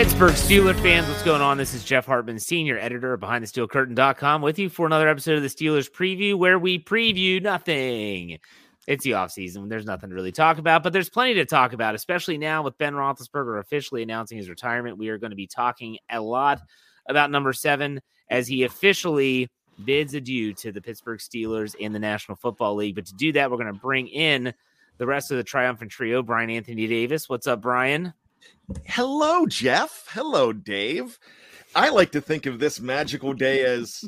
Pittsburgh Steelers fans, what's going on? This is Jeff Hartman, senior editor of BehindTheSteelCurtain.com, with you for another episode of the Steelers preview where we preview nothing. It's the offseason. There's nothing to really talk about, but there's plenty to talk about, especially now with Ben Roethlisberger officially announcing his retirement. We are going to be talking a lot about number seven as he officially bids adieu to the Pittsburgh Steelers in the National Football League. But to do that, we're going to bring in the rest of the triumphant trio, Bryan Anthony Davis. What's up, Bryan? Hello, Jeff. Hello, Dave. I like to think of this magical day as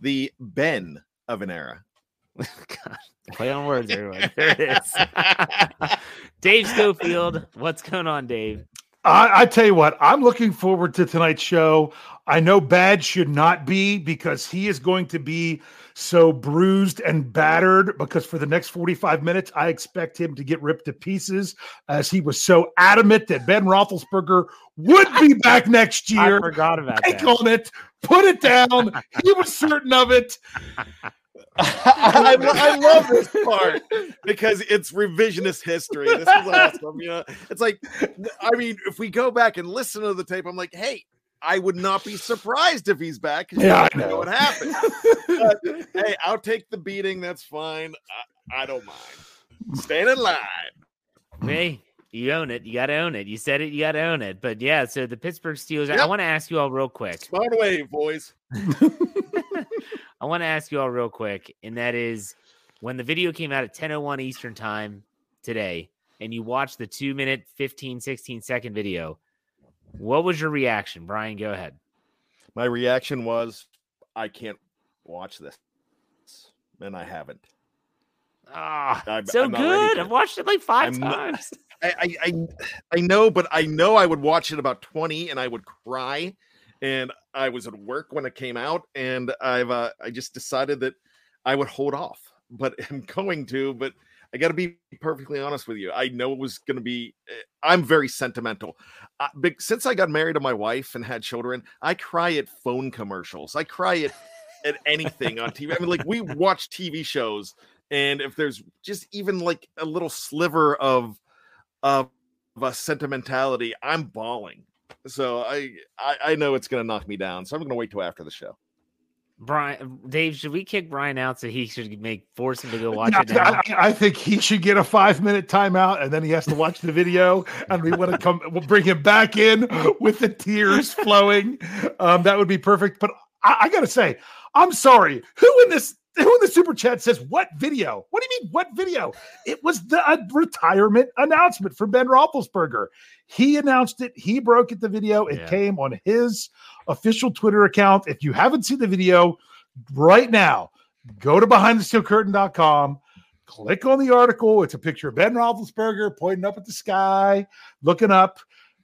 the Ben of an era. God, play on words, everyone. There it is. Dave Schofield, what's going on, Dave? I, I, tell you what, I'm looking forward to tonight's show. I know bad should not be because he is going to be so bruised and battered because for the next 45 minutes, I expect him to get ripped to pieces as he was so adamant that Ben Roethlisberger would be back next year. I forgot about Take that. on it, put it down. he was certain of it. I, I, love this part because it's revisionist history. This is awesome. You know, it's like, I mean, if we go back and listen to the tape, I'm like, hey, I would not be surprised if he's back. Yeah, I know. know what happened. but, hey, I'll take the beating. That's fine. I, I don't mind. Stand in line. Hey, you own it. You got to own it. You said it. You got to own it. But yeah, so the Pittsburgh Steelers. Yep. I want to ask you all real quick. Smart wave, boys. I want to ask you all real quick, and that is when the video came out at 10:01 Eastern time today, and you watched the two minute, 15, 16 second video. What was your reaction, Bryan? Go ahead. My reaction was, I can't watch this, and I haven't. Ah, so I'm good. I've watched it like 5 I'm not- times. I, I I I know, but I know I would watch it about 20 and I would cry. And I was at work when it came out, and I've uh, I just decided that I would hold off, but I'm going to. But I got to be perfectly honest with you. I know it was going to be. eh, I'm very sentimental. Since I got married to my wife and had children, I cry at phone commercials. I cry at at anything on TV. I mean, like we watch TV shows, and if there's just even like a little sliver of of a sentimentality, I'm bawling. So I, I I know it's gonna knock me down. So I'm gonna wait till after the show. Bryan, Dave, should we kick Bryan out so he should make force him to go watch No, it now? I, I think he should get a five minute timeout and then he has to watch the video and we want to come we'll bring him back in with the tears flowing. Um, that would be perfect. But I, I gotta say, I'm sorry. Who in this who in the super chat says what video? What do you mean what video? It was the uh, retirement announcement for Ben Roethlisberger. He announced it. He broke it. The video. It Yeah. came on his official Twitter account. If you haven't seen the video right now, go to behindthesteelcurtain.com, click on the article. It's a picture of Ben Roethlisberger pointing up at the sky, looking up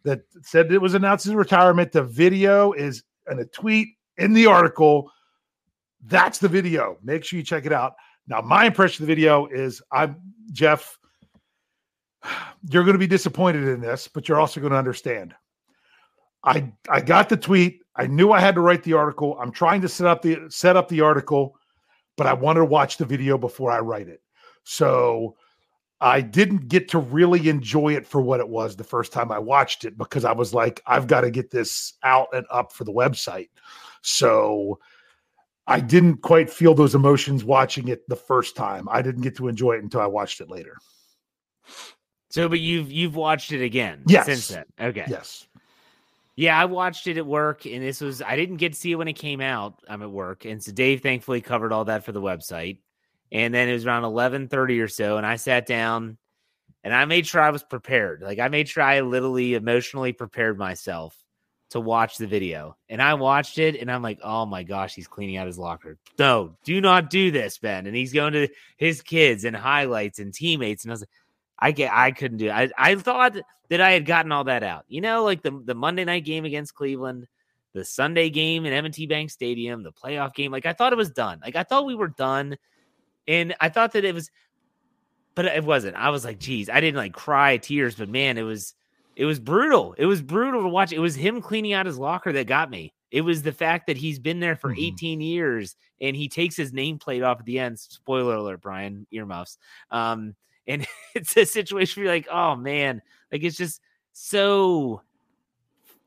that said it was announced his retirement. The video is in a tweet in the article. That's the video. Make sure you check it out. Now, my impression of the video is I'm Jeff. You're going to be disappointed in this, but you're also going to understand. I I got the tweet. I knew I had to write the article. I'm trying to set up the set up the article, but I wanted to watch the video before I write it. So I didn't get to really enjoy it for what it was the first time I watched it because I was like, I've got to get this out and up for the website. So I didn't quite feel those emotions watching it the first time. I didn't get to enjoy it until I watched it later. So, but you've you've watched it again Yes. since then. Okay. Yes. Yeah, I watched it at work, and this was I didn't get to see it when it came out. I'm at work, and so Dave thankfully covered all that for the website. And then it was around 11:30 or so, and I sat down, and I made sure I was prepared. Like I made sure I literally emotionally prepared myself to watch the video. And I watched it, and I'm like, oh my gosh, he's cleaning out his locker. No, do not do this, Ben. And he's going to his kids and highlights and teammates, and I was like. I get I couldn't do it. I, I thought that I had gotten all that out. You know, like the, the Monday night game against Cleveland, the Sunday game in M&T Bank Stadium, the playoff game. Like I thought it was done. Like I thought we were done. And I thought that it was, but it wasn't. I was like, geez, I didn't like cry tears, but man, it was it was brutal. It was brutal to watch. It was him cleaning out his locker that got me. It was the fact that he's been there for Mhm. 18 years and he takes his nameplate off at the end. Spoiler alert, Brian, earmuffs. Um, and it's a situation where you're like, oh man, like it's just so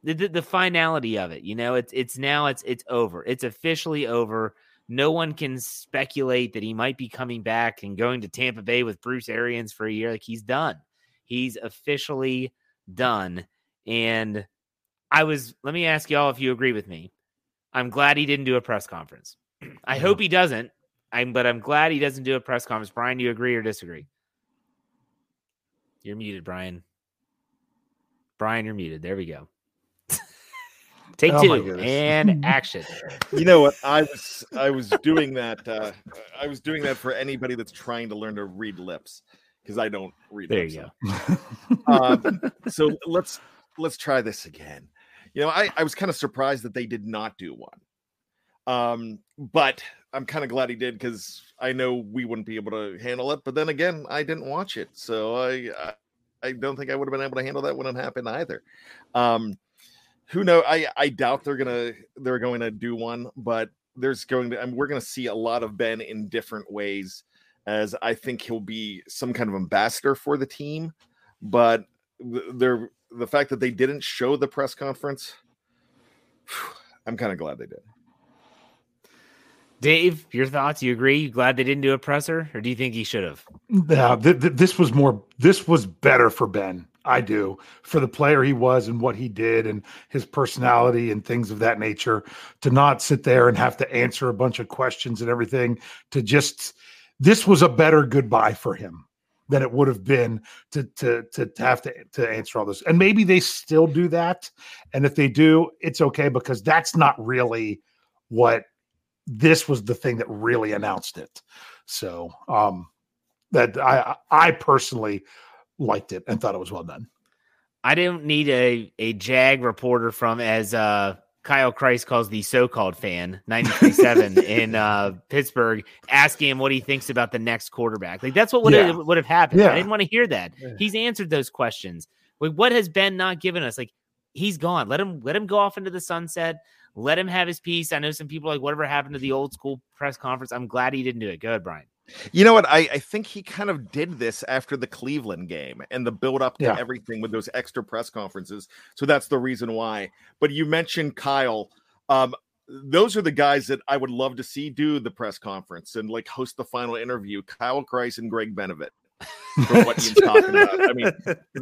the, the, the finality of it. You know, it's it's now it's it's over. It's officially over. No one can speculate that he might be coming back and going to Tampa Bay with Bruce Arians for a year. Like he's done. He's officially done. And I was, let me ask y'all if you agree with me. I'm glad he didn't do a press conference. I hope he doesn't. I'm, but I'm glad he doesn't do a press conference. Bryan, do you agree or disagree? You're muted, Bryan. Bryan, you're muted. There we go. Take Oh two and action. You know what? I was I was doing that. Uh, I was doing that for anybody that's trying to learn to read lips because I don't read. There lips. you go. Um, so let's let's try this again. You know, I, I was kind of surprised that they did not do one. Um, but I'm kind of glad he did because I know we wouldn't be able to handle it. But then again, I didn't watch it, so I I, I don't think I would have been able to handle that when it happened either. Um, who know? I I doubt they're gonna they're going to do one, but there's going to I mean, we're going to see a lot of Ben in different ways, as I think he'll be some kind of ambassador for the team. But they're the fact that they didn't show the press conference, I'm kind of glad they did. Dave, your thoughts? You agree? You glad they didn't do a presser, or do you think he should have? Yeah, th- th- this was more. This was better for Ben. I do for the player he was and what he did and his personality and things of that nature. To not sit there and have to answer a bunch of questions and everything. To just this was a better goodbye for him than it would have been to to to, to have to to answer all this. And maybe they still do that. And if they do, it's okay because that's not really what this was the thing that really announced it. So um that I I personally liked it and thought it was well done. I didn't need a a Jag reporter from as uh Kyle Christ calls the so-called fan 93.7 in uh Pittsburgh asking him what he thinks about the next quarterback. Like that's what would Yeah. have would have happened. Yeah. I didn't want to hear that. Yeah. He's answered those questions. Like what has Ben not given us? Like he's gone. Let him let him go off into the sunset. Let him have his peace. I know some people like whatever happened to the old school press conference. I'm glad he didn't do it. Go ahead, Bryan. You know what? I, I think he kind of did this after the Cleveland game and the build up to Yeah. everything with those extra press conferences. So that's the reason why. But you mentioned Kyle. Um, those are the guys that I would love to see do the press conference and like host the final interview. Kyle Kreis and Greg Benovit for what he's talking about. I mean,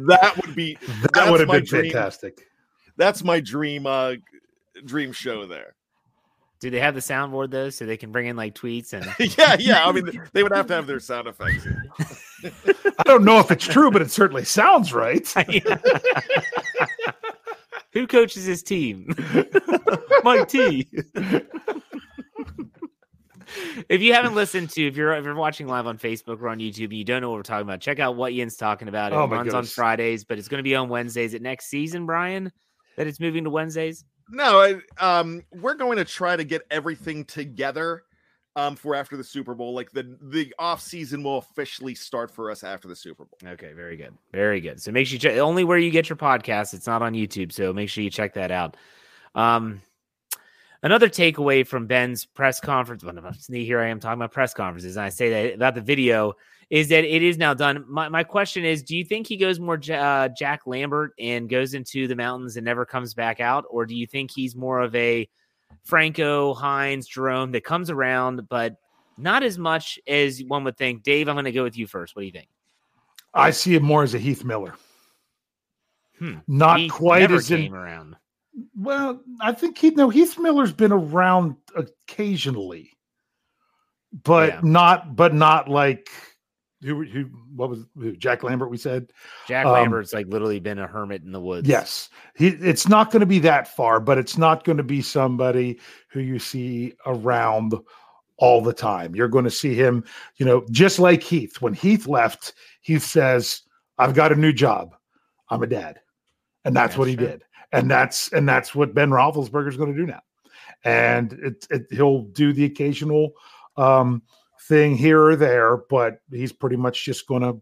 that would be That would have been dream. fantastic. that's my dream uh dream show there. Do they have the soundboard though, so they can bring in like tweets and yeah, yeah. I mean, they would have to have their sound effects. I don't know if it's true, but it certainly sounds right. Who coaches his team? Mike T. if you haven't listened to, if you're if you're watching live on Facebook or on YouTube and you don't know what we're talking about, check out what Ian's talking about. It Oh my runs on. Fridays, but it's going to be on Wednesdays. At next season, Bryan, that it's moving to Wednesdays. No, I, um, we're going to try to get everything together um, for after the Super Bowl. Like the the off season will officially start for us after the Super Bowl. Okay, very good, very good. So make sure you check only where you get your podcast. It's not on YouTube, so make sure you check that out. Um, another takeaway from Ben's press conference. Well, here I am talking about press conferences, and I say that about the video is that it is now done. My my question is, do you think he goes more uh, Jack Lambert and goes into the mountains and never comes back out, or do you think he's more of a Franco Hines Jerome that comes around, but not as much as one would think? Dave, I'm going to go with you first. What do you think? I see him more as a Heath Miller. Hmm. Not quite as in around. Well, I think he no Heath Miller's been around occasionally, but Yeah. not but not like who who what was who, Jack Lambert? We said Jack Um, Lambert's like literally been a hermit in the woods. yes. He it's not going to be that far, but it's not going to be somebody who you see around all the time. You're going to see him, you know, just like Heath. When Heath left, Heath says, "I've got a new job. I'm a dad," and that's Yeah, what he sure. did. And that's and that's what Ben Roethlisberger is going to do now. And it, it he'll do the occasional um, thing here or there, but he's pretty much just going to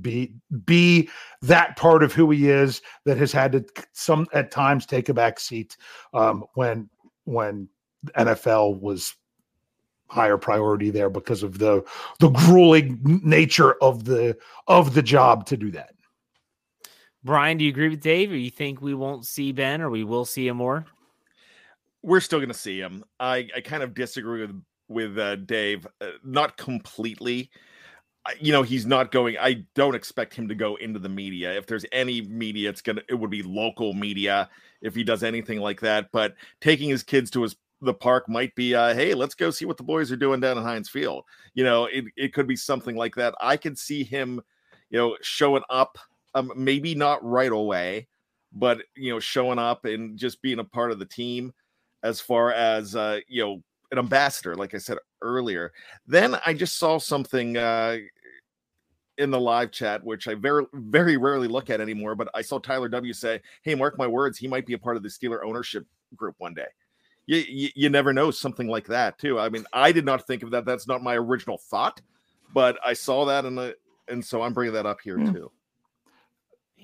be be that part of who he is that has had to some at times take a back seat um, when when NFL was higher priority there because of the the grueling nature of the of the job to do that. Bryan, do you agree with Dave, or you think we won't see Ben, or we will see him more? We're still going to see him. I, I kind of disagree with with uh, Dave, uh, not completely. You know, he's not going. I don't expect him to go into the media. If there's any media, it's gonna it would be local media if he does anything like that. But taking his kids to his the park might be uh hey let's go see what the boys are doing down in heinz field you know it, it could be something like that i could see him you know showing up um, maybe not right away, but you know, showing up and just being a part of the team as far as uh, you know, an ambassador, like I said earlier. Then I just saw something uh in the live chat, which I very very rarely look at anymore, but I saw Tyler W say, Hey, mark my words, he might be a part of the Steeler ownership group one day. You, you, you never know something like that too. I mean, I did not think of that. That's not my original thought, but I saw that and the and so I'm bringing that up here mm. too.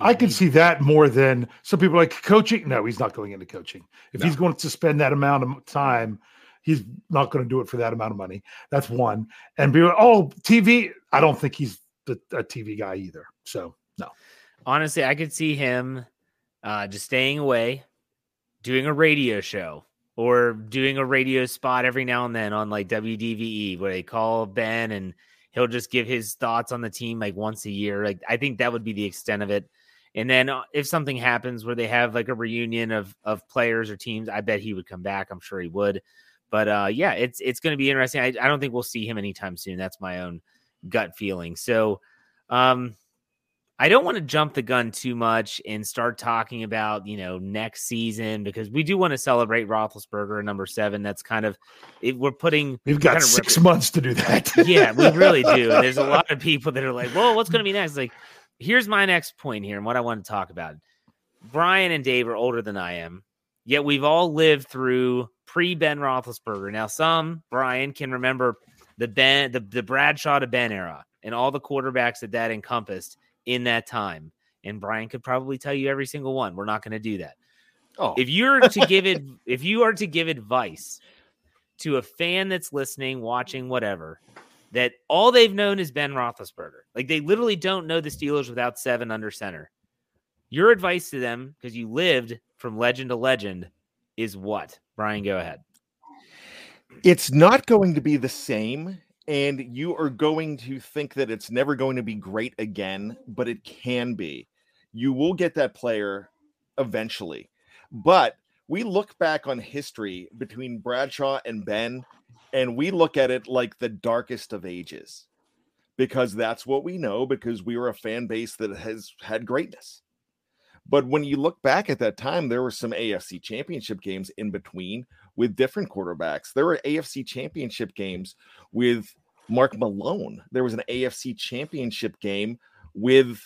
I can see that more than some people like coaching. No, he's not going into coaching. If no. he's going to spend that amount of time, he's not going to do it for that amount of money. That's one. And be like, oh TV. I don't think he's the, a TV guy either. So no. Honestly, I could see him uh, just staying away, doing a radio show or doing a radio spot every now and then on like WDVE where they call Ben and he'll just give his thoughts on the team like once a year. Like I think that would be the extent of it. And then uh, if something happens where they have like a reunion of of players or teams, I bet he would come back. I'm sure he would. But uh, yeah, it's it's going to be interesting. I, I, don't think we'll see him anytime soon. That's my own gut feeling. So um, I don't want to jump the gun too much and start talking about you know next season because we do want to celebrate Roethlisberger number seven. That's kind of it, we're putting. We've got six months to do that. yeah, we really do. And there's a lot of people that are like, "Well, what's going to be next?" Like here's my next point here and what I want to talk about. Bryan and Dave are older than I am, yet we've all lived through pre Ben Roethlisberger. Now, some Bryan can remember the Ben, the, the Bradshaw to Ben era, and all the quarterbacks that that encompassed in that time. And Bryan could probably tell you every single one. We're not going to do that. Oh. If you're to give it, if you are to give advice to a fan that's listening, watching, whatever, that all they've known is Ben Roethlisberger. Like they literally don't know the Steelers without seven under center. Your advice to them, because you lived from legend to legend, is what? Bryan, go ahead. It's not going to be the same, and you are going to think that it's never going to be great again, but it can be. You will get that player eventually. But we look back on history between Bradshaw and Ben, and we look at it like the darkest of ages because that's what we know because we were a fan base that has had greatness. But when you look back at that time, there were some AFC championship games in between with different quarterbacks. There were AFC championship games with Mark Malone. There was an AFC championship game with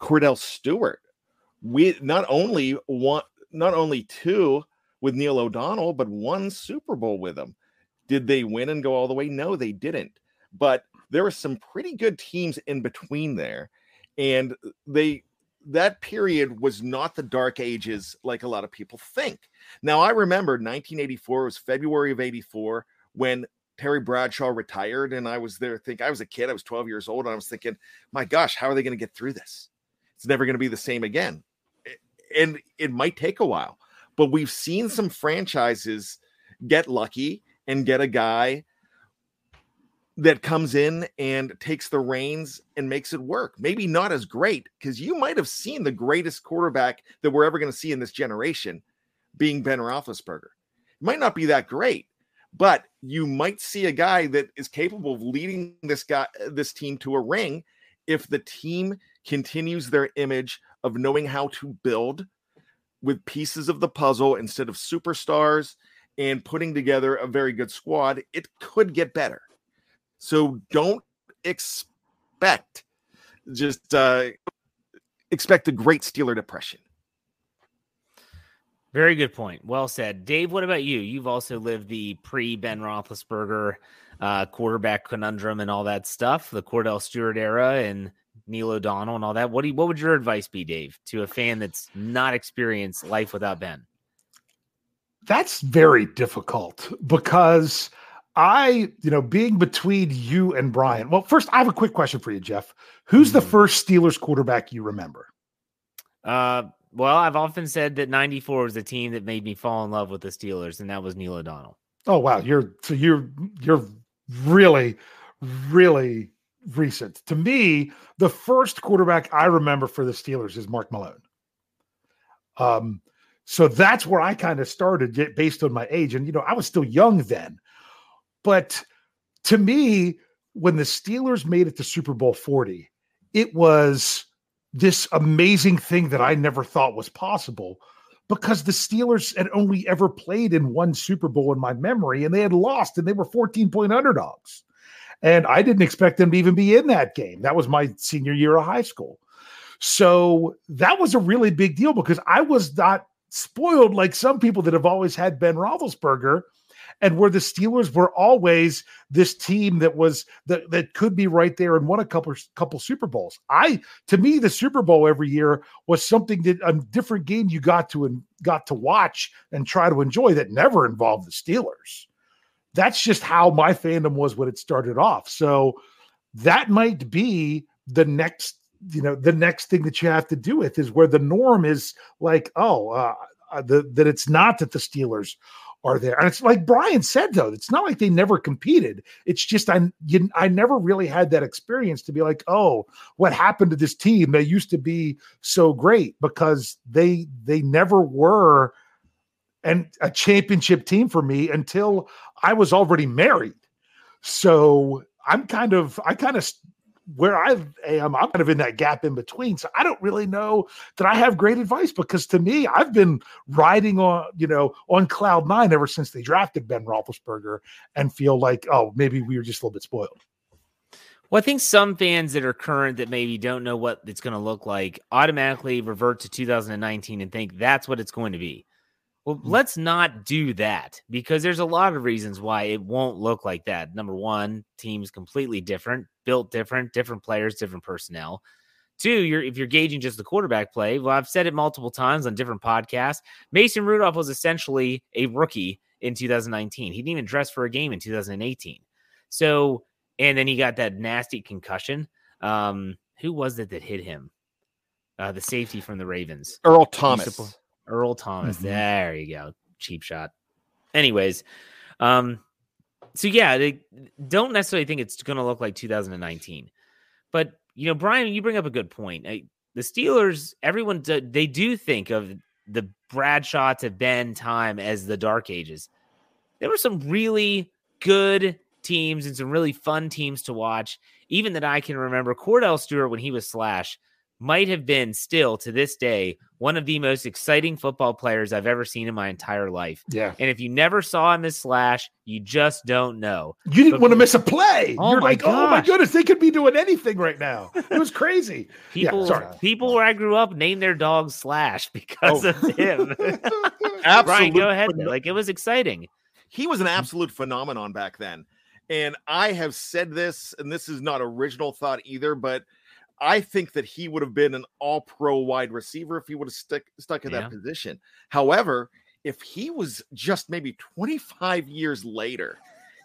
Cordell Stewart. We not only one, not only two with Neil O'Donnell, but one Super Bowl with him. Did they win and go all the way? No, they didn't. But there were some pretty good teams in between there. And they that period was not the dark ages like a lot of people think. Now I remember 1984 was February of 84 when Terry Bradshaw retired and I was there think I was a kid, I was 12 years old and I was thinking, "My gosh, how are they going to get through this? It's never going to be the same again." And it might take a while. But we've seen some franchises get lucky and get a guy that comes in and takes the reins and makes it work. Maybe not as great because you might have seen the greatest quarterback that we're ever going to see in this generation being Ben Roethlisberger. It might not be that great, but you might see a guy that is capable of leading this guy, this team to a ring, if the team continues their image of knowing how to build with pieces of the puzzle instead of superstars and putting together a very good squad, it could get better. So don't expect just uh, expect a great Steeler depression. Very good point. Well said, Dave. What about you? You've also lived the pre Ben Roethlisberger uh, quarterback conundrum and all that stuff, the Cordell Stewart era and Neil O'Donnell and all that. What do you, what would your advice be, Dave, to a fan that's not experienced life without Ben? That's very difficult because I, you know, being between you and Bryan. Well, first, I have a quick question for you, Jeff. Who's mm-hmm. the first Steelers quarterback you remember? Uh, well, I've often said that '94 was the team that made me fall in love with the Steelers, and that was Neil O'Donnell. Oh wow, you're so you're you're really, really recent. To me, the first quarterback I remember for the Steelers is Mark Malone. Um, so that's where I kind of started based on my age. And, you know, I was still young then. But to me, when the Steelers made it to Super Bowl 40, it was this amazing thing that I never thought was possible because the Steelers had only ever played in one Super Bowl in my memory and they had lost and they were 14 point underdogs. And I didn't expect them to even be in that game. That was my senior year of high school. So that was a really big deal because I was not spoiled like some people that have always had Ben Roethlisberger and where the Steelers were always this team that was that that could be right there and won a couple couple Super Bowls. I to me the Super Bowl every year was something that a different game you got to and got to watch and try to enjoy that never involved the Steelers. That's just how my fandom was when it started off. So that might be the next you know the next thing that you have to do with is where the norm is like oh uh, uh the, that it's not that the steelers are there. And it's like Bryan said, though, it's not like they never competed. It's just I you, I never really had that experience to be like, oh, what happened to this team? They used to be so great because they they never were and a championship team for me until I was already married. So I'm kind of I kind of where I am, eh, I'm kind of in that gap in between. So I don't really know that I have great advice because to me, I've been riding on, you know, on cloud nine ever since they drafted Ben Roethlisberger and feel like, oh, maybe we were just a little bit spoiled. Well, I think some fans that are current that maybe don't know what it's going to look like automatically revert to 2019 and think that's what it's going to be. Well, mm. let's not do that because there's a lot of reasons why it won't look like that. Number one, teams completely different, built different, different players, different personnel. Two, you're if you're gauging just the quarterback play, well, I've said it multiple times on different podcasts. Mason Rudolph was essentially a rookie in 2019. He didn't even dress for a game in 2018. So, and then he got that nasty concussion. Um, who was it that hit him? Uh, the safety from the Ravens, Earl Thomas. Earl Thomas. Mm-hmm. There you go. Cheap shot. Anyways, um, so yeah, they don't necessarily think it's going to look like 2019, but you know, Bryan, you bring up a good point. I, the Steelers, everyone, do, they do think of the Bradshaw to Ben time as the dark ages. There were some really good teams and some really fun teams to watch, even that I can remember. Cordell Stewart, when he was Slash, might have been still to this day one of the most exciting football players I've ever seen in my entire life. Yeah. And if you never saw him as Slash, you just don't know. You didn't but, want to miss a play. Oh You're like, gosh. oh my goodness, they could be doing anything right now. It was crazy. people, yeah, sorry. people where I grew up named their dog Slash because oh. of him. Absolutely. Bryan, go ahead. Like it was exciting. He was an absolute phenomenon back then. And I have said this, and this is not original thought either, but – I think that he would have been an all pro wide receiver if he would have stuck stuck in yeah. that position. However, if he was just maybe 25 years later,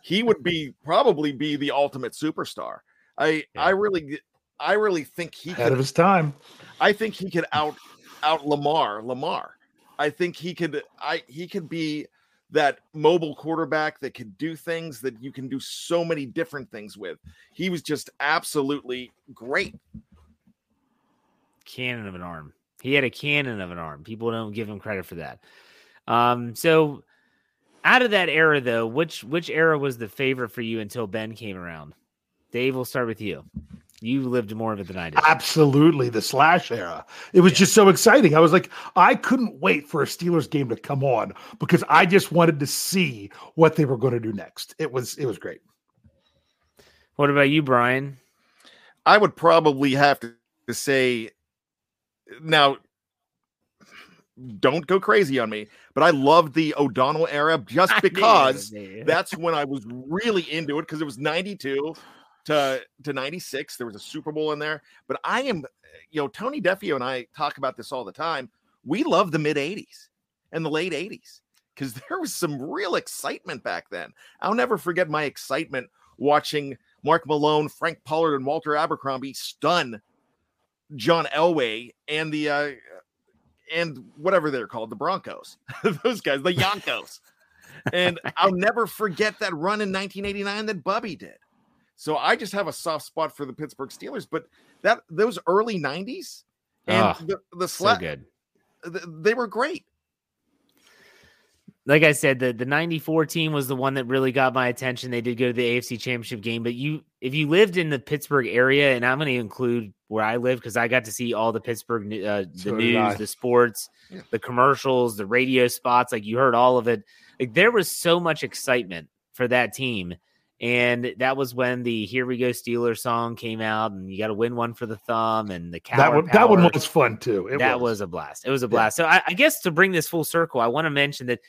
he would be probably be the ultimate superstar. I yeah. I really I really think he ahead could, of his time. I think he could out out Lamar Lamar. I think he could I he could be that mobile quarterback that could do things that you can do so many different things with. He was just absolutely great. Cannon of an arm. He had a cannon of an arm. People don't give him credit for that. Um, so out of that era though, which which era was the favorite for you until Ben came around? Dave, we'll start with you. You lived more of it than I did. Absolutely, the slash era. It was yeah. just so exciting. I was like, I couldn't wait for a Steelers game to come on because I just wanted to see what they were going to do next. It was it was great. What about you, Bryan? I would probably have to say now don't go crazy on me, but I loved the O'Donnell era just because that's when I was really into it because it was 92 to to 96 there was a super bowl in there but i am you know tony defeo and i talk about this all the time we love the mid 80s and the late 80s because there was some real excitement back then i'll never forget my excitement watching mark malone frank pollard and walter abercrombie stun john elway and the uh and whatever they're called, the Broncos, those guys, the Yonkos. and I'll never forget that run in 1989 that Bubby did. So I just have a soft spot for the Pittsburgh Steelers, but that those early 90s and Oh, the, the So good. th- they were great. like I said, the the '94 team was the one that really got my attention. They did go to the AFC Championship game, but you, if you lived in the Pittsburgh area, and I'm going to include where I live because I got to see all the Pittsburgh, uh, the So news, the sports, Yeah. the commercials, the radio spots. Like you heard all of it. Like there was so much excitement for that team, and that was when the "Here We Go Steelers" song came out, and you got to win one for the thumb, and the that Coward one that one was fun too. It that was. a blast. It was a blast. So I, I guess to bring this full circle, I want to mention that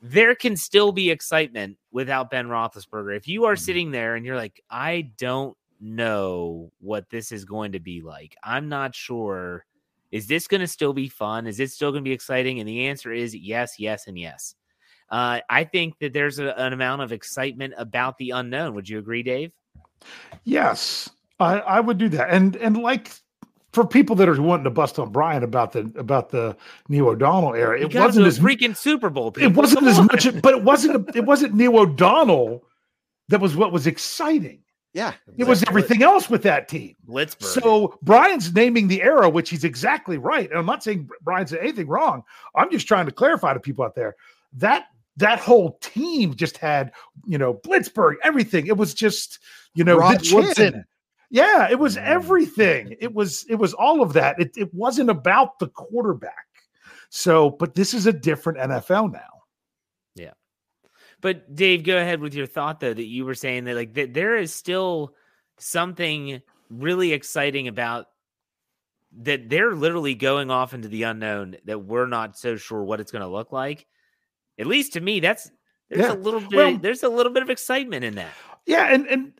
there can still be excitement without Ben Roethlisberger. If you are Mhm. sitting there and you're like, I don't know what this is going to be like. I'm not sure. Is this going to still be fun? Is it still going to be exciting? And the answer is yes, yes, and yes. Uh, I think that there's a, an amount of excitement about the unknown. Would you agree, Dave? Yes, I, I would do that. And and like for people that are wanting to bust on Bryan about the about the Neil O'Donnell era, You it got wasn't to as freaking Super Bowl. it wasn't Come as on. much, but it wasn't it wasn't Neil O'Donnell that was what was exciting. Yeah, It was everything else with that team. Blitzburgh. So Bryan's naming the era, which he's exactly right. And I'm not saying Bryan said anything wrong. I'm just trying to clarify to people out there that that whole team just had, you know, Blitzburgh, everything. It was just, you know, Rod the chin. Woodson. Yeah, it was Mm. everything. It was it was all of that. It it wasn't about the quarterback. So, but this is a different NFL now. Yeah. But Dave, go ahead with your thought though that you were saying that like that there is still something really exciting about that they're literally going off into the unknown that we're not so sure what it's going to look like. At least to me, that's there's Yeah. a little bit Well- there's a little bit of excitement in that. Yeah, and and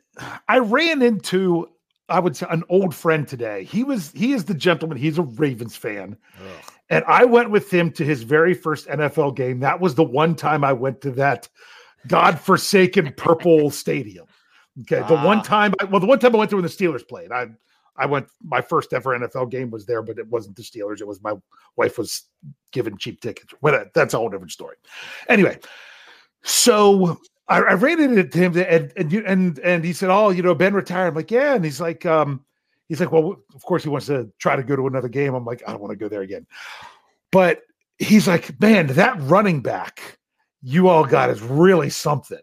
I ran into I would say an old friend today. He was he is the gentleman. He's a Ravens fan, and I went with him to his very first NFL game. That was the one time I went to that godforsaken purple stadium. Okay, the Ah. one time, I, well, the one time I went to when the Steelers played, I I went. My first ever NFL game was there, but it wasn't the Steelers. It was my wife was given cheap tickets. But that's a whole different story. Anyway, so I, I ran into him and and you- and and he said, "Oh, you know, Ben retired." I'm like, "Yeah," and he's like, um, he's like, "Well, of course he wants to try to go to another game." I'm like, "I don't want to go there again," but he's like, "Man, that running back you all got is really something."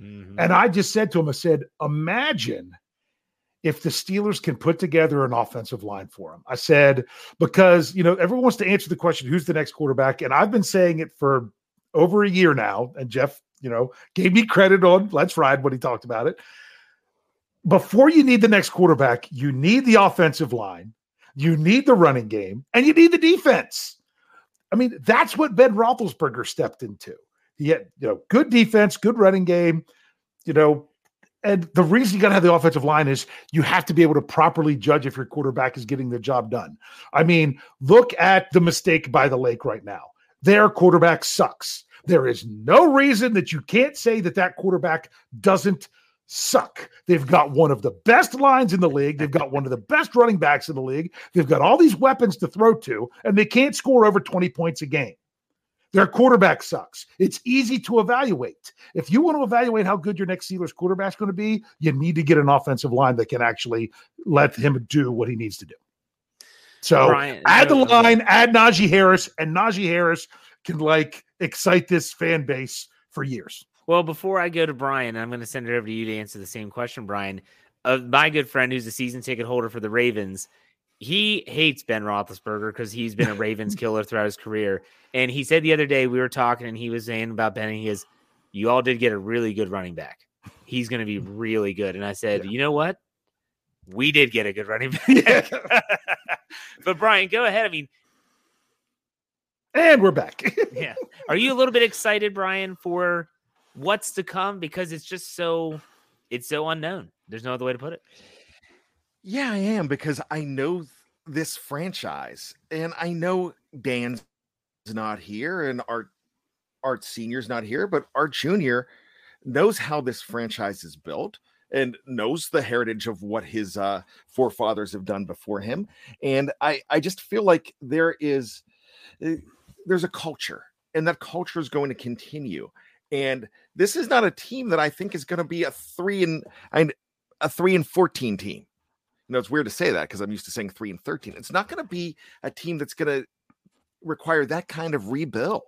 Mhm. And I just said to him, I said, imagine if the Steelers can put together an offensive line for him. I said, because, you know, everyone wants to answer the question, who's the next quarterback? And I've been saying it for over a year now. And Jeff, you know, gave me credit on Let's Ride when he talked about it. Before you need the next quarterback, you need the offensive line, you need the running game, and you need the defense. I mean, that's what Ben Roethlisberger stepped into. He had, you know, good defense, good running game, you know, and the reason you got to have the offensive line is you have to be able to properly judge if your quarterback is getting the job done. I mean, look at the mistake by the lake right now. Their quarterback sucks. There is no reason that you can't say that that quarterback doesn't suck. They've got one of the best lines in the league. They've got one of the best running backs in the league. They've got all these weapons to throw to, and they can't score over 20 points a game. Their quarterback sucks. It's easy to evaluate. If you want to evaluate how good your next Steelers quarterback's going to be, you need to get an offensive line that can actually let him do what he needs to do. So Bryan- add the line, add Najee Harris, and Najee Harris can like excite this fan base for years. Well, before I go to Bryan, I'm going to send it over to you to answer the same question, Bryan. Uh, my good friend, who's a season ticket holder for the Ravens, he hates Ben Roethlisberger because he's been a Ravens killer throughout his career. And he said the other day we were talking, and he was saying about Ben, and he is, "You all did get a really good running back. He's going to be really good." And I said, Yeah. "You know what? We did get a good running back." but Bryan, go ahead. I mean, And we're back. yeah. Are you a little bit excited, Bryan, for what's to come? Because it's just so it's so unknown. There's no other way to put it. Yeah, I am because I know this franchise and I know Dan's not here and Art Art Senior's not here, but Art Junior knows how this franchise is built and knows the heritage of what his uh, forefathers have done before him. And I, I just feel like there is uh, there's a culture, and that culture is going to continue. And this is not a team that I think is going to be a three and a three and fourteen team. You know, it's weird to say that because I'm used to saying three and thirteen. It's not going to be a team that's going to require that kind of rebuild.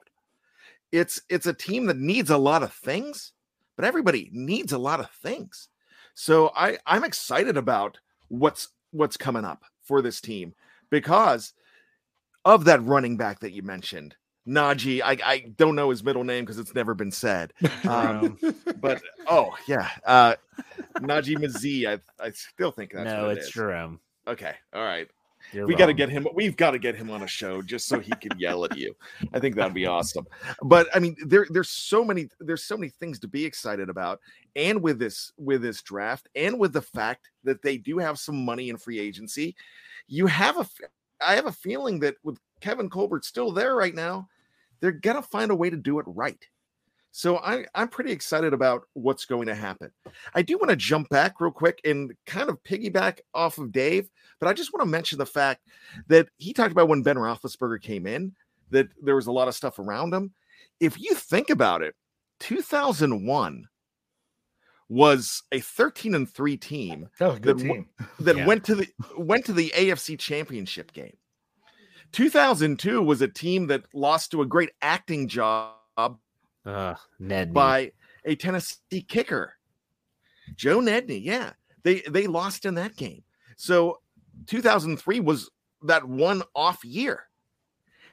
It's it's a team that needs a lot of things, but everybody needs a lot of things. So I I'm excited about what's what's coming up for this team because of that running back that you mentioned. Najee, I, I don't know his middle name because it's never been said. Um, but oh yeah, uh, Najee Mazie. I I still think that's no, it it's is. Jerome. Okay, all right. You're we got to get him. We've got to get him on a show just so he can yell at you. I think that'd be awesome. But I mean, there there's so many there's so many things to be excited about, and with this with this draft, and with the fact that they do have some money in free agency, you have a. I have a feeling that with Kevin Colbert still there right now, they're gonna find a way to do it right. So I, I'm pretty excited about what's going to happen. I do want to jump back real quick and kind of piggyback off of Dave, but I just want to mention the fact that he talked about when Ben Roethlisberger came in, that there was a lot of stuff around him. If you think about it, 2001 was a 13 and 3 team That was a good Then wh- team. that Yeah. went to the went to the AFC Championship game. 2002 was a team that lost to a great acting job Ugh, Ned. by a Tennessee kicker, Joe Nedney. Yeah, they they lost in that game. So 2003 was that one off year,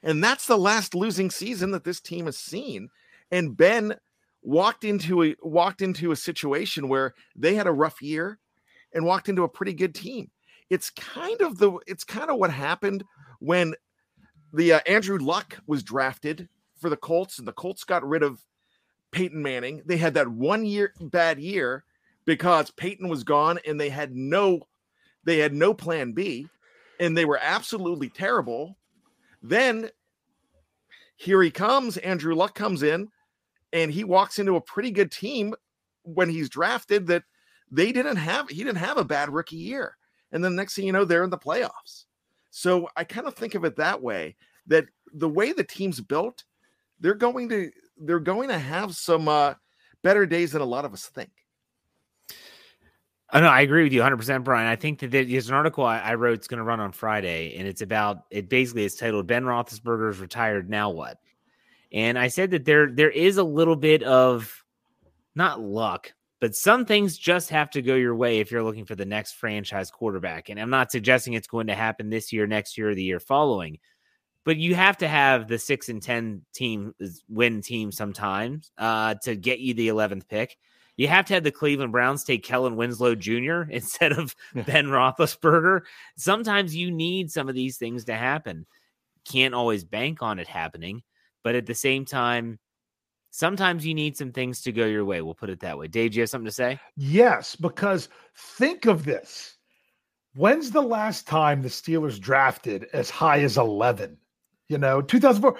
and that's the last losing season that this team has seen. And Ben walked into a walked into a situation where they had a rough year, and walked into a pretty good team. It's kind of the it's kind of what happened when the uh, Andrew Luck was drafted for the Colts, and the Colts got rid of Peyton Manning. They had that one year bad year because Peyton was gone and they had no they had no plan B and they were absolutely terrible. Then here he comes, Andrew Luck comes in and he walks into a pretty good team when he's drafted that they didn't have he didn't have a bad rookie year. And then next thing you know they're in the playoffs. So I kind of think of it that way that the way the team's built, they're going to they're going to have some uh better days than a lot of us think. Oh know I agree with you 100, percent Bryan. I think that there's an article I, I wrote. It's going to run on Friday, and it's about it. Basically, it's titled "Ben Roethlisberger is retired. Now what?" And I said that there there is a little bit of not luck, but some things just have to go your way if you're looking for the next franchise quarterback. And I'm not suggesting it's going to happen this year, next year, or the year following. But you have to have the six and ten team win team sometimes uh, to get you the eleventh pick. You have to have the Cleveland Browns take Kellen Winslow Jr. instead of. Ben Roethlisberger. Sometimes you need some of these things to happen. Can't always bank on it happening, but at the same time, sometimes you need some things to go your way. We'll put it that way. Dave, do you have something to say? Yes, because think of this. When's the last time the Steelers drafted as high as 11? You know, 2004.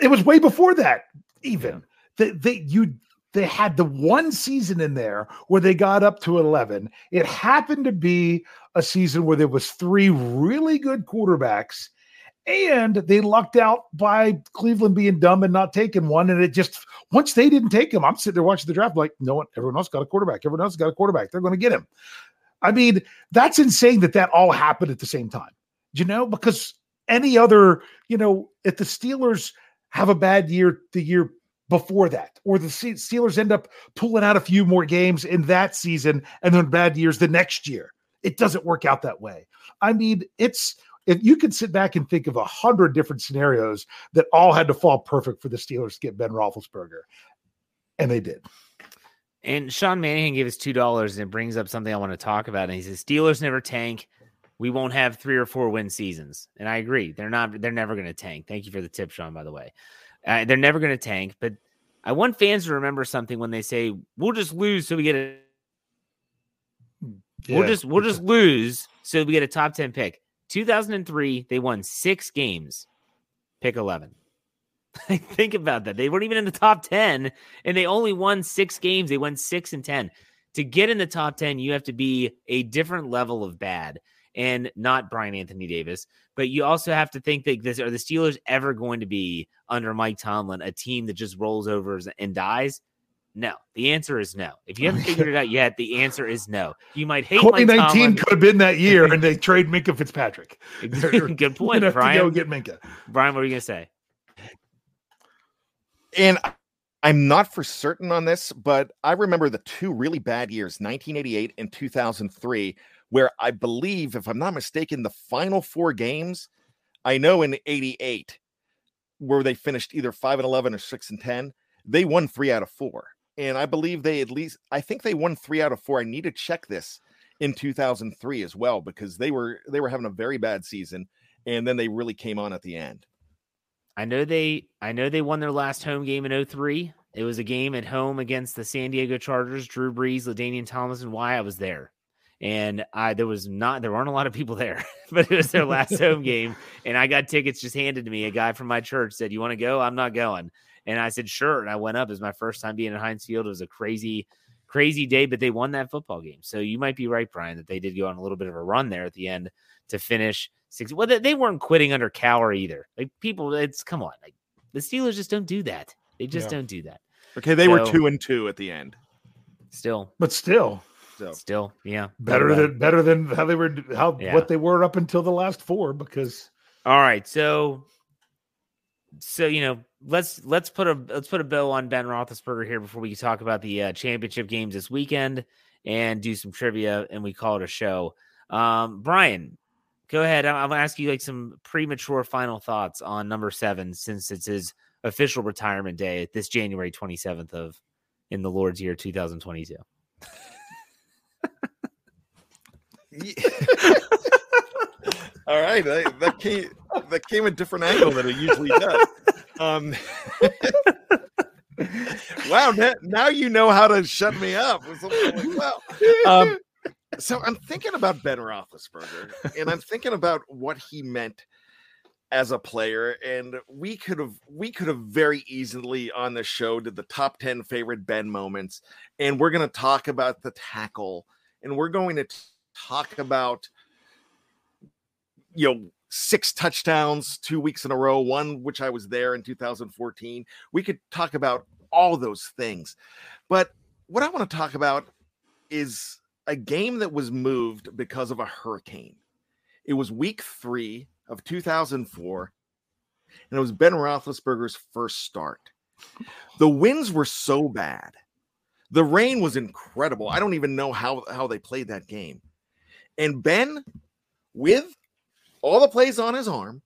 It was way before that, even. They, they you they had the one season in there where they got up to 11. It happened to be a season where there was three really good quarterbacks and they lucked out by Cleveland being dumb and not taking one. And it just once they didn't take him, I'm sitting there watching the draft like, no one, everyone else got a quarterback. Everyone else got a quarterback. They're going to get him. I mean, that's insane that that all happened at the same time. You know? Because any other, you know, if the Steelers have a bad year the year before that, or the Steelers end up pulling out a few more games in that season and then bad years the next year, it doesn't work out that way. I mean, it's if you could sit back and think of a hundred different scenarios that all had to fall perfect for the Steelers to get Ben Roethlisberger, and they did. And Sean Manahan gave us two dollars, and it brings up something I want to talk about. And he says Steelers never tank. We won't have three or four win seasons, and I agree. They're not. They're never going to tank. Thank you for the tip, Sean. By the way, uh, they're never going to tank. But I want fans to remember something when they say we'll just lose so we get a we'll just we'll just lose so we get a top ten pick. 2003, they won six games, pick 11. Think about that. They weren't even in the top 10 and they only won six games. They went six and 10. To get in the top 10, you have to be a different level of bad. and not Bryan Anthony Davis. But you also have to think that this are the Steelers ever going to be under Mike Tomlin a team that just rolls over and dies? No. The answer is no. If you oh, haven't figured it out yet, the answer is no. You might hate 2019 could have been that year, and they trade Minkah Fitzpatrick. Good point, Bryan. go get Minkah. Bryan, what are you gonna say? And I'm not for certain on this, but I remember the two really bad years, 1988 and 2003, where I believe, if I'm not mistaken, the final four games, I know in 88, where they finished either 5 and 11 or 6 and 10, they won three out of four. And I believe they at least, I think they won three out of four. I need to check this in 2003 as well because they were they were having a very bad season and then they really came on at the end I know they I know they won their last home game in 03. It was a game at home against the San Diego Chargers, Drew Brees, LaDainian Thomas, and why I was there. And I there was not there weren't a lot of people there, but it was their last home game. And I got tickets just handed to me. A guy from my church said, You want to go? I'm not going. And I said, Sure. And I went up. It was my first time being in Heinz Field. It was a crazy, crazy day, but they won that football game. So you might be right, Bryan, that they did go on a little bit of a run there at the end to finish six. Well, they weren't quitting under Cowher either. Like people, it's come on. Like the Steelers just don't do that. They just yeah. don't do that. Okay, they so, were two and two at the end. Still, but still, so. still, yeah, better uh, than better than how they were how yeah. what they were up until the last four. Because all right, so so you know let's let's put a let's put a bow on Ben Roethlisberger here before we talk about the uh, championship games this weekend and do some trivia and we call it a show. Um, Bryan, go ahead. I'm, I'm gonna ask you like some premature final thoughts on number seven since it's his official retirement day this January 27th of in the Lord's year 2022. All right, that, that came that came a different angle than it usually does. Um, wow, now, you know how to shut me up. Like, um, so I'm thinking about Ben Roethlisberger, and I'm thinking about what he meant as a player. And we could have we could have very easily on the show did the top 10 favorite Ben moments. And we're gonna talk about the tackle, and we're going to talk about you know six touchdowns two weeks in a row, one which I was there in 2014. We could talk about all those things. But what I want to talk about is a game that was moved because of a hurricane. It was week three of 2004, and it was Ben Roethlisberger's first start. The winds were so bad. The rain was incredible. I don't even know how, how they played that game. And Ben, with all the plays on his arm,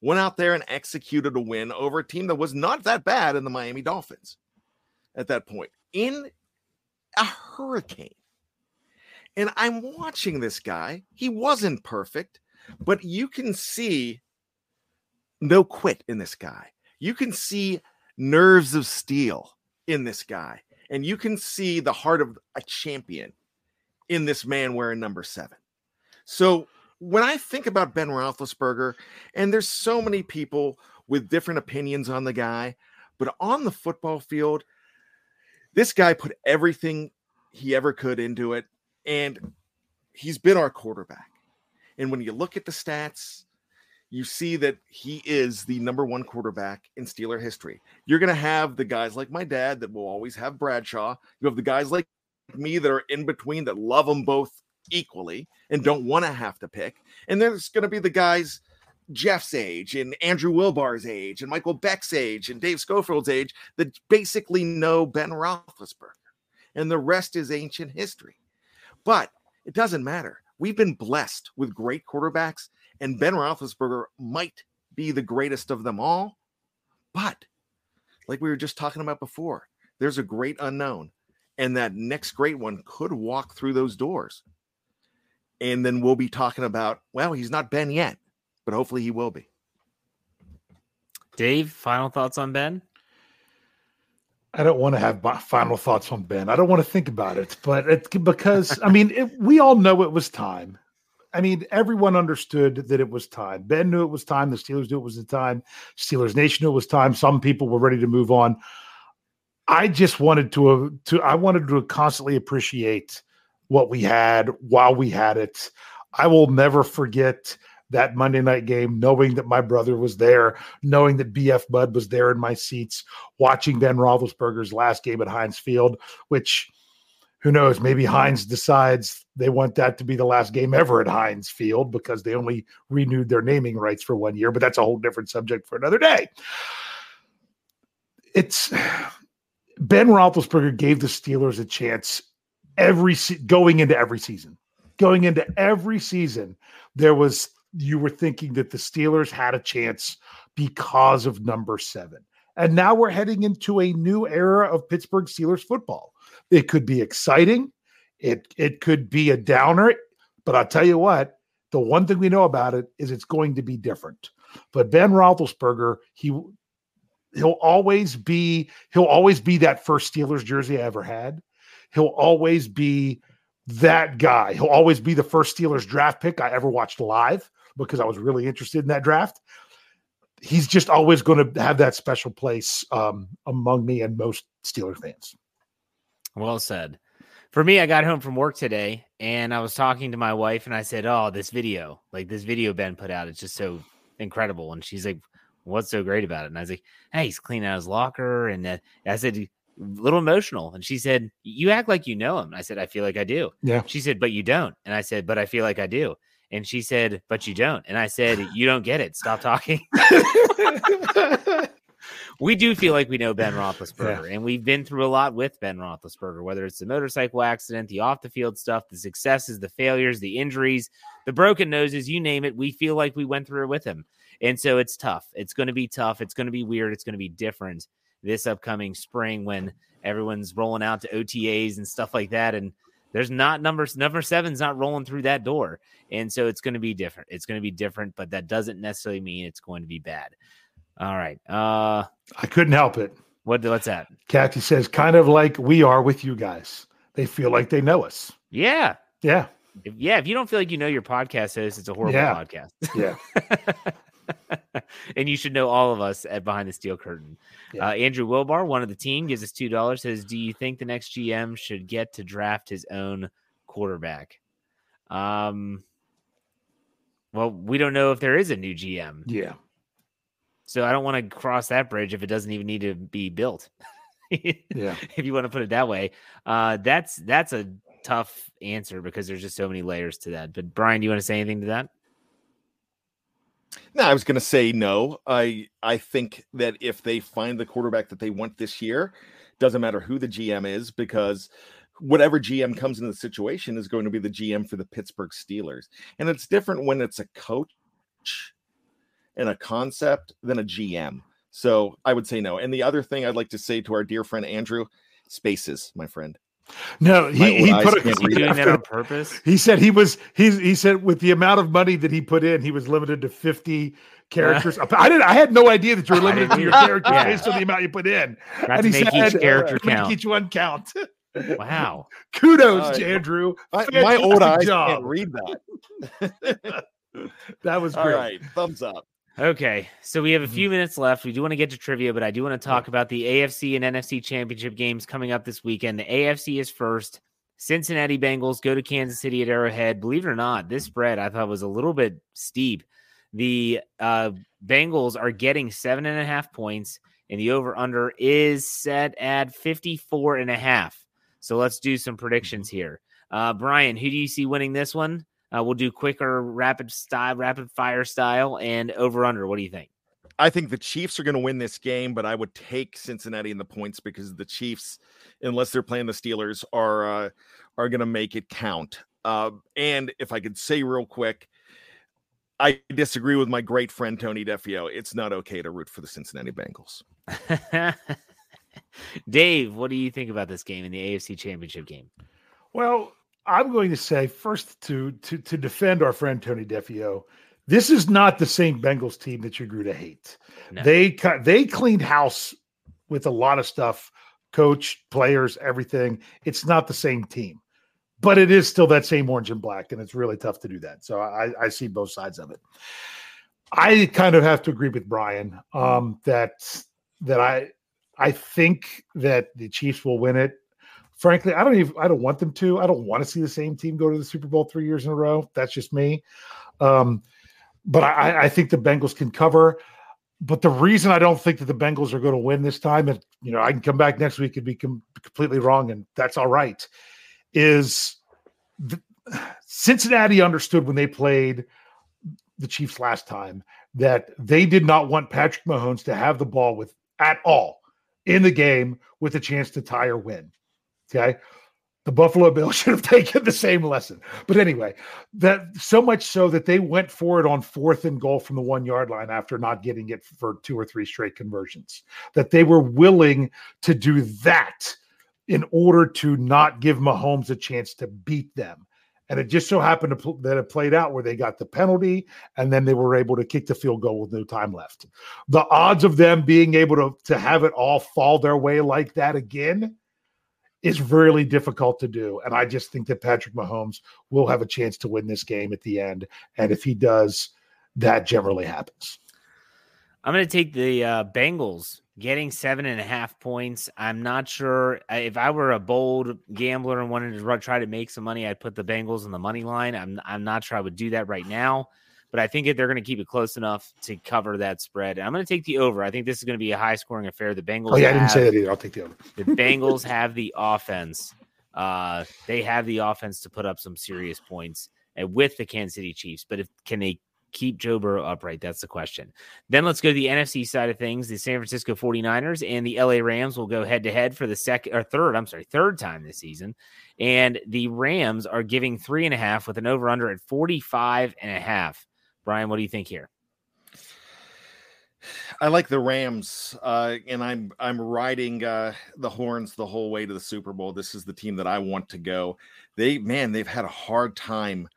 went out there and executed a win over a team that was not that bad in the Miami Dolphins at that point in a hurricane. And I'm watching this guy. He wasn't perfect, but you can see no quit in this guy. You can see nerves of steel in this guy. And you can see the heart of a champion in this man wearing number seven. So when I think about Ben Roethlisberger, and there's so many people with different opinions on the guy, but on the football field, this guy put everything he ever could into it and he's been our quarterback. And when you look at the stats, you see that he is the number one quarterback in Steeler history. You're going to have the guys like my dad that will always have Bradshaw. You have the guys like me that are in between that love them both equally and don't want to have to pick. And there's going to be the guys Jeff's age and Andrew Wilbar's age and Michael Beck's age and Dave Schofield's age that basically know Ben Roethlisberger. And the rest is ancient history. But it doesn't matter. We've been blessed with great quarterbacks, and Ben Roethlisberger might be the greatest of them all. But like we were just talking about before, there's a great unknown, and that next great one could walk through those doors. And then we'll be talking about, well, he's not Ben yet, but hopefully he will be. Dave, final thoughts on Ben? I don't want to have final thoughts on Ben. I don't want to think about it, but it's because I mean, it, we all know it was time. I mean, everyone understood that it was time. Ben knew it was time. The Steelers knew it was the time. Steelers Nation knew it was time. Some people were ready to move on. I just wanted to uh, to I wanted to constantly appreciate what we had while we had it. I will never forget that Monday night game, knowing that my brother was there, knowing that BF Bud was there in my seats, watching Ben Roethlisberger's last game at Heinz Field, which who knows, maybe Heinz decides they want that to be the last game ever at Heinz Field because they only renewed their naming rights for one year, but that's a whole different subject for another day. It's Ben Roethlisberger gave the Steelers a chance every going into every season. Going into every season, there was you were thinking that the Steelers had a chance because of number seven. And now we're heading into a new era of Pittsburgh Steelers football. It could be exciting. It it could be a downer, but I'll tell you what, the one thing we know about it is it's going to be different. But Ben Roethlisberger, he he'll always be he'll always be that first Steelers jersey I ever had. He'll always be that guy. He'll always be the first Steelers draft pick I ever watched live because I was really interested in that draft. He's just always going to have that special place um, among me and most Steelers fans. Well said. For me, I got home from work today and I was talking to my wife and I said, Oh, this video, like this video Ben put out, it's just so incredible. And she's like, What's so great about it? And I was like, Hey, he's cleaning out his locker. And uh, I said, little emotional. And she said, You act like you know him. And I said, I feel like I do. Yeah. She said, But you don't. And I said, But I feel like I do. And she said, But you don't. And I said, You don't get it. Stop talking. we do feel like we know Ben Roethlisberger, yeah. and we've been through a lot with Ben Roethlisberger, whether it's the motorcycle accident, the off the field stuff, the successes, the failures, the injuries, the broken noses, you name it. We feel like we went through it with him. And so it's tough. It's going to be tough. It's going to be weird. It's going to be different this upcoming spring when everyone's rolling out to OTAs and stuff like that. And there's not numbers number seven's not rolling through that door. And so it's going to be different. It's going to be different but that doesn't necessarily mean it's going to be bad. All right uh i couldn't help it. what what's that? Kathy says kind of like we are with you guys. They feel like they know us. Yeah. Yeah. If, yeah if you don't feel like you know your podcast host it's a horrible yeah. podcast. Yeah and you should know all of us at Behind the Steel Curtain. Yeah. Uh, Andrew Wilbar, one of the team, gives us two dollars. Says, "Do you think the next GM should get to draft his own quarterback?" Um. Well, we don't know if there is a new GM. Yeah. So I don't want to cross that bridge if it doesn't even need to be built. yeah. If you want to put it that way, uh, that's that's a tough answer because there's just so many layers to that. But Bryan, do you want to say anything to that? No, I was going to say no. I I think that if they find the quarterback that they want this year, doesn't matter who the GM is because whatever GM comes into the situation is going to be the GM for the Pittsburgh Steelers. And it's different when it's a coach and a concept than a GM. So I would say no. And the other thing I'd like to say to our dear friend Andrew, spaces, my friend. No, he, he put a, he doing that on purpose. He said he was he he said with the amount of money that he put in, he was limited to 50 characters. I didn't I had no idea that you were limited to your characters yeah. based on the amount you put in. Got and he said each character count. each one count. Wow. Kudos to Andrew. I, my old eyes job. can't read that. that was great. All right. Thumbs up. Okay, so we have a few Mm-hmm. minutes left. We do want to get to trivia, but I do want to talk about the AFC and NFC championship games coming up this weekend. The AFC is first. Cincinnati Bengals go to Kansas City at Arrowhead. Believe it or not, this spread I thought was a little bit steep. The uh, Bengals are getting seven and a half points, and the over under is set at 54 and a half. So let's do some predictions Mm-hmm. here. Uh, Bryan, who do you see winning this one? Uh, we'll do quicker, rapid style, rapid fire style, and over under. What do you think? I think the Chiefs are going to win this game, but I would take Cincinnati in the points because the Chiefs, unless they're playing the Steelers, are uh, are going to make it count. Uh, and if I could say real quick, I disagree with my great friend Tony Defeo. It's not okay to root for the Cincinnati Bengals. Dave, what do you think about this game in the AFC Championship game? Well, I'm going to say first to to to defend our friend Tony Defeo. This is not the same Bengals team that you grew to hate. No. They they cleaned house with a lot of stuff, coach, players, everything. It's not the same team, but it is still that same orange and black, and it's really tough to do that. So I, I see both sides of it. I kind of have to agree with Bryan um, that that I I think that the Chiefs will win it frankly, I don't even I don't want them to. I don't want to see the same team go to the Super Bowl three years in a row. That's just me. Um, but I, I think the Bengals can cover. But the reason I don't think that the Bengals are going to win this time, and you know, I can come back next week and be com- completely wrong, and that's all right, is the, Cincinnati understood when they played the Chiefs last time that they did not want Patrick Mahomes to have the ball with at all in the game with a chance to tie or win. Okay. The Buffalo Bills should have taken the same lesson. But anyway, that so much so that they went for it on fourth and goal from the one yard line after not getting it for two or three straight conversions, that they were willing to do that in order to not give Mahomes a chance to beat them. And it just so happened pl- that it played out where they got the penalty and then they were able to kick the field goal with no time left. The odds of them being able to, to have it all fall their way like that again is really difficult to do. And I just think that Patrick Mahomes will have a chance to win this game at the end. And if he does, that generally happens. I'm going to take the uh, Bengals getting seven and a half points. I'm not sure if I were a bold gambler and wanted to try to make some money, I'd put the Bengals on the money line. I'm I'm not sure I would do that right now, but I think that they're going to keep it close enough to cover that spread. And I'm going to take the over. I think this is going to be a high scoring affair. The Bengals. Oh yeah, I didn't say that either. I'll take the over. the Bengals have the offense. Uh, they have the offense to put up some serious points and with the Kansas City Chiefs. But if can they keep Joe Burrow upright? That's the question. Then let's go to the NFC side of things. The San Francisco 49ers and the LA Rams will go head to head for the second or third, I'm sorry, third time this season. And the Rams are giving three and a half with an over under at 45 and a half. Bryan, what do you think here? I like the Rams, uh, and I'm I'm riding uh, the horns the whole way to the Super Bowl. This is the team that I want to go. They man, they've had a hard time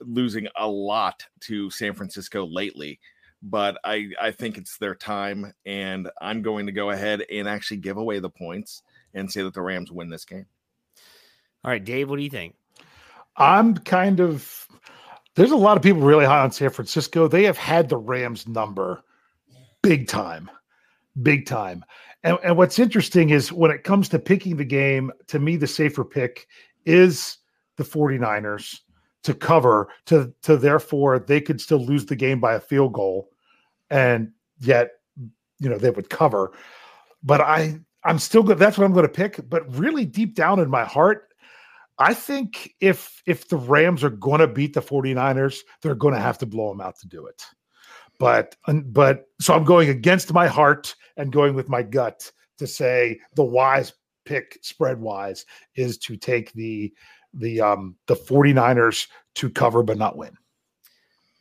losing a lot to San Francisco lately, but I I think it's their time, and I'm going to go ahead and actually give away the points and say that the Rams win this game. All right, Dave, what do you think? I'm kind of there's a lot of people really high on San Francisco. They have had the Rams number big time, big time. And, and what's interesting is when it comes to picking the game, to me, the safer pick is the 49ers to cover to to therefore they could still lose the game by a field goal and yet you know they would cover but i i'm still good that's what i'm going to pick but really deep down in my heart i think if if the rams are going to beat the 49ers they're going to have to blow them out to do it but but so i'm going against my heart and going with my gut to say the wise pick spread wise is to take the the um the 49ers to cover but not win.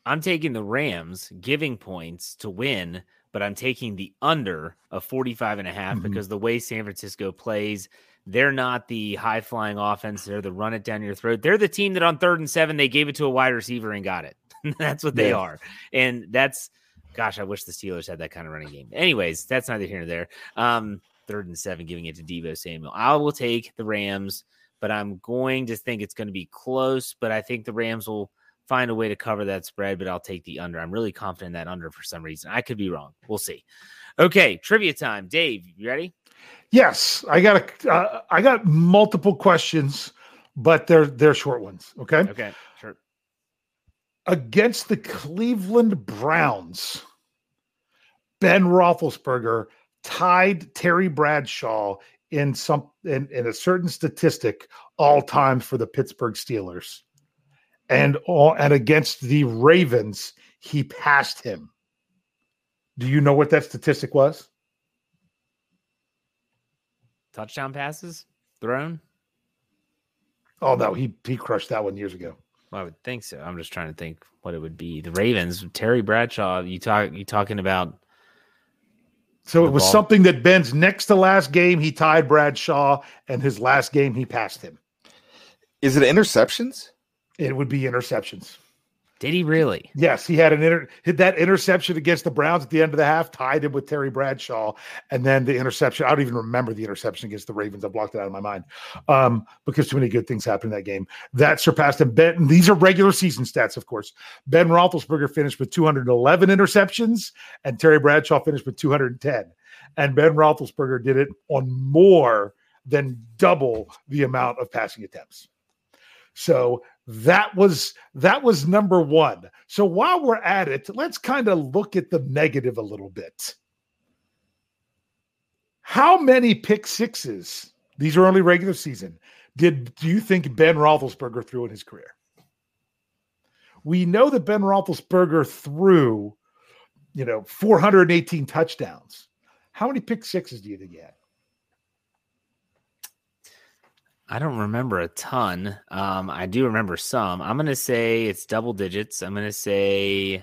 I'm taking the Rams giving points to win, but I'm taking the under of 45 and a half mm-hmm. because the way San Francisco plays, they're not the high flying offense. They're the run it down your throat. They're the team that on third and seven, they gave it to a wide receiver and got it. that's what they yeah. are. And that's, gosh, I wish the Steelers had that kind of running game. Anyways, that's neither here nor there. Um, third and seven, giving it to Deebo Samuel. I will take the Rams but I'm going to think it's going to be close. But I think the Rams will find a way to cover that spread, but I'll take the under. I'm really confident in that under for some reason. I could be wrong. We'll see. Okay, trivia time. Dave, you ready? Yes, I got a, uh, I got multiple questions, but they're they're short ones. Okay. Okay. Sure. Against the Cleveland Browns, Ben Roethlisberger tied Terry Bradshaw in some in, in a certain statistic all time for the Pittsburgh Steelers. And all and against the Ravens, he passed him. Do you know what that statistic was? Touchdown passes thrown? Oh no, he he crushed that one years ago. Well, I would think so. I'm just trying to think what it would be. The Ravens, Terry Bradshaw. You talk you talking about so it was ball. something that Ben's next to last game he tied Bradshaw, and his last game he passed him. Is it interceptions? It would be interceptions. Did he really? Yes, he had an inter hit that interception against the Browns at the end of the half, tied him with Terry Bradshaw, and then the interception. I don't even remember the interception against the Ravens. I blocked it out of my mind um, because too many good things happened in that game. That surpassed him. Ben, these are regular season stats, of course. Ben Roethlisberger finished with 211 interceptions, and Terry Bradshaw finished with 210. And Ben Roethlisberger did it on more than double the amount of passing attempts. So that was that was number one. So while we're at it, let's kind of look at the negative a little bit. How many pick sixes? These are only regular season. Did do you think Ben Roethlisberger threw in his career? We know that Ben Roethlisberger threw, you know, 418 touchdowns. How many pick sixes do you think he had? I don't remember a ton. Um, I do remember some. I'm gonna say it's double digits. I'm gonna say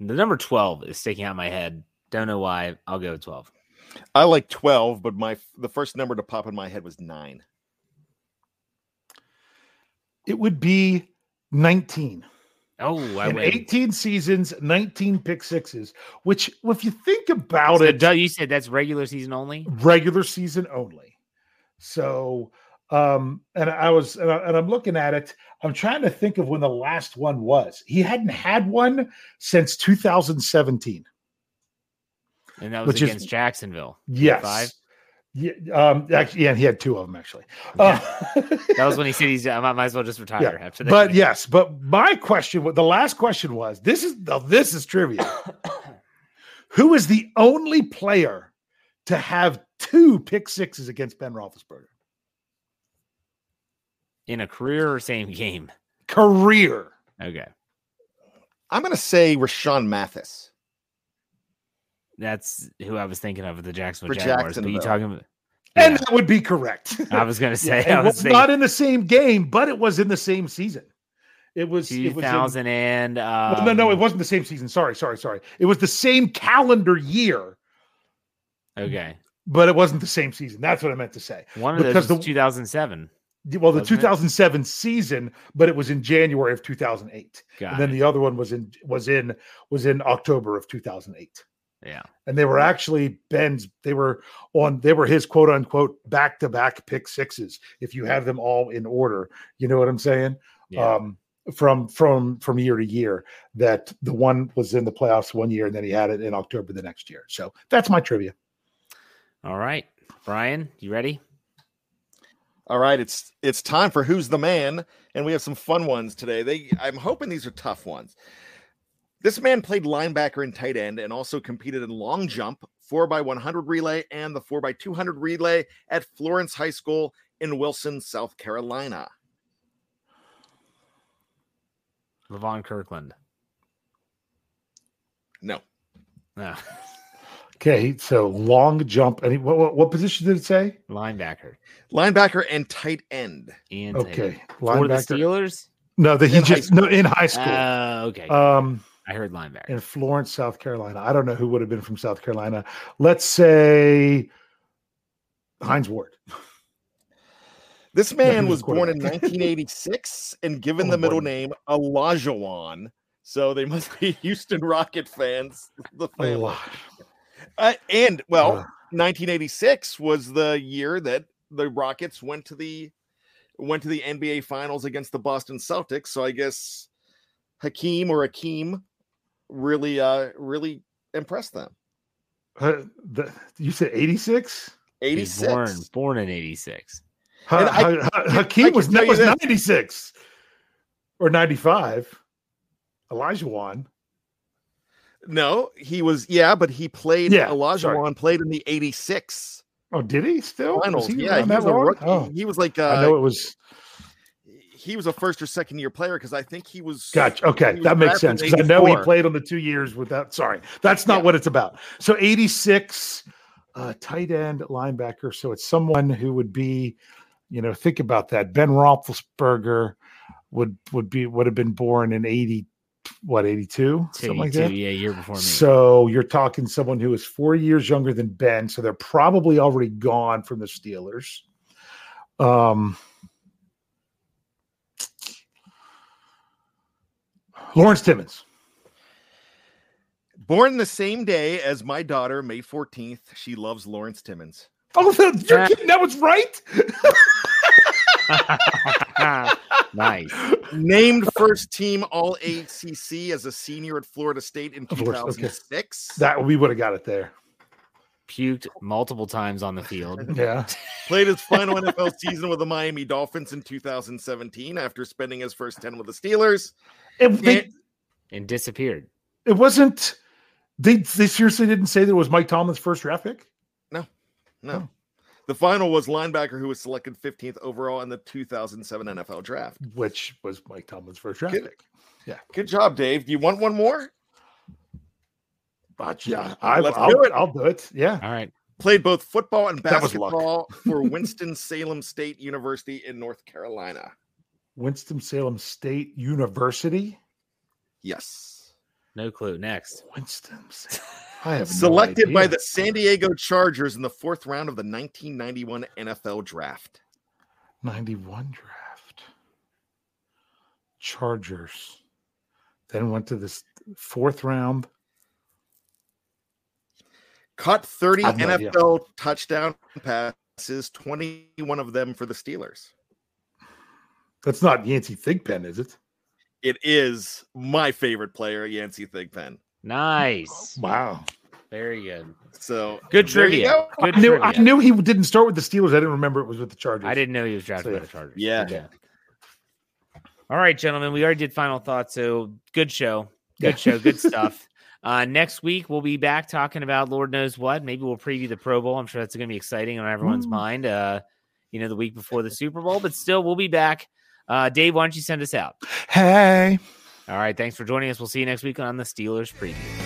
the number 12 is sticking out in my head. Don't know why. I'll go with 12. I like 12, but my the first number to pop in my head was nine. It would be 19. Oh, I in 18 seasons, 19 pick sixes, which, if you think about So, it, you said that's regular season only. regular season only. So, um, and I was, and, I, and I'm looking at it. I'm trying to think of when the last one was. He hadn't had one since 2017. And that was Which is- against Jacksonville. Yes. Five? Yeah. Um, actually, yeah, and he had two of them actually. Uh, That was when he said he's. I might as well just retire Yeah, after that. but yes, but my question, the last question was this is now this is trivia. Who is the only player to have two pick sixes against Ben Roethlisberger? in a career or same game. Career. Okay, I'm gonna say Rashean Mathis. That's who I was thinking of the Jacksonville For Jaguars. But you talking about? And Yeah, that would be correct. I was gonna say. Yeah, I it was was thinking not in the same game, but it was in the same season. It was, it was in- 2000 and um, well, no, no, it wasn't the same season. Sorry, sorry, sorry. It was the same calendar year, Okay, but it wasn't the same season. That's what I meant to say. one of those Because was the- 2007. Well, the Wasn't it? 2007 season, but it was in January of 2008. Got and then it. the other one was in was in was in October of 2008. Yeah, And they were actually Ben's. They were on. They were his quote unquote back to back pick sixes. If you have them all in order, you know what I'm saying. yeah. Um, from from from year to year, that the one was in the playoffs one year, and then he had it in October the next year. So that's my trivia. All right, Bryan, you ready? All right, it's it's time for who's the man, and we have some fun ones today. They I'm hoping these are tough ones. This man played linebacker and tight end, and also competed in long jump, four by 100 relay, and the four by 200 relay at Florence High School in Wilson, South Carolina. Levon Kirkland. No, No, Okay, so long jump. Any what, what, what position did it say? linebacker. linebacker and tight end. And Okay, for the. Steelers. No, that he In high just no in high school. Uh, okay, um, I heard linebacker. in Florence, South Carolina. I don't know who would have been from South Carolina. Let's say Hines Ward. This man was was born in 1986 and given Oh, the middle boy. name Olajuwon. So they must be Houston Rocket fans. The A family. Uh, and well, Uh, 1986 was the year that the Rockets went to the went to the NBA Finals against the Boston Celtics. So I guess Hakeem or Akeem really uh really impressed them. uh, the, you said 86? He's 86. born born in '86. Ha, I- Ha- Ha- Hakeem can was, was 96 or 95. Olajuwon. No, he was yeah, but he played Yeah, Olajuwon played in the 86 Oh, did he still? Was he yeah, he was a rookie. Oh, He was like I know uh it was. He was a first or second year player because I think he was Gotcha. Okay, was that makes sense because I know he played on the two years without. Sorry, that's not Yeah. what it's about. So 86, uh, tight end, linebacker. So it's someone who would be, you know, think about that. Ben Roethlisberger would would be would have been born in 80, what 82, something like that. yeah, year before me. So you're talking someone who is four years younger than Ben. So they're probably already gone from the Steelers. Um, Lawrence Timmons. born the same day as my daughter, May 14th. She loves Lawrence Timmons. Oh, the, you're Uh, kidding? That was right. nice. Named first team All ACC as a senior at Florida State in Of course, okay. 2006. That we would have got it there. Puked multiple times on the field. Yeah. Played his final NFL season with the Miami Dolphins in 2017 after spending his first 10 with the Steelers. It, they, And- and disappeared. it wasn't. They they seriously didn't say that it was Mike Tomlin's first draft pick. No. Oh. The final was linebacker who was selected 15th overall in the 2007 NFL draft. which was Mike Tomlin's first draft Good. pick. Yeah. Good job, Dave. Do you want one more? But yeah, I, Let's I'll, do it. I'll do it. Yeah. All right. Played both football and That was luck. basketball for Winston-Salem State University in North Carolina. Winston Salem State University. Yes. No clue. Next. Winston. I have no Selected by the San Diego Chargers in the fourth round of the 1991 NFL draft. 91 draft. Chargers. Then went to this fourth round. Caught 30 I have no idea. NFL touchdown passes, 21 of them for the Steelers. That's not Yancey Thigpen, is it? It is my favorite player, Yancey Thigpen. Nice. Wow. Very good. So Good there trivia. go. Good I knew, trivia. I knew he didn't start with the Steelers. I didn't remember it was with the Chargers. I didn't know he was drafted So, by the Chargers. Yeah. Good job. All right, gentlemen. We already did final thoughts, so good show. Good Yeah. show. Good stuff. Uh, next week we'll be back talking about Lord knows what. Maybe we'll preview the Pro Bowl. I'm sure that's going to be exciting on everyone's Ooh. mind. Uh, you know, the week before the Super Bowl, but still, we'll be back. Uh, Dave, why don't you send us out? Hey. All right. Thanks for joining us. We'll see you next week on the Steelers preview.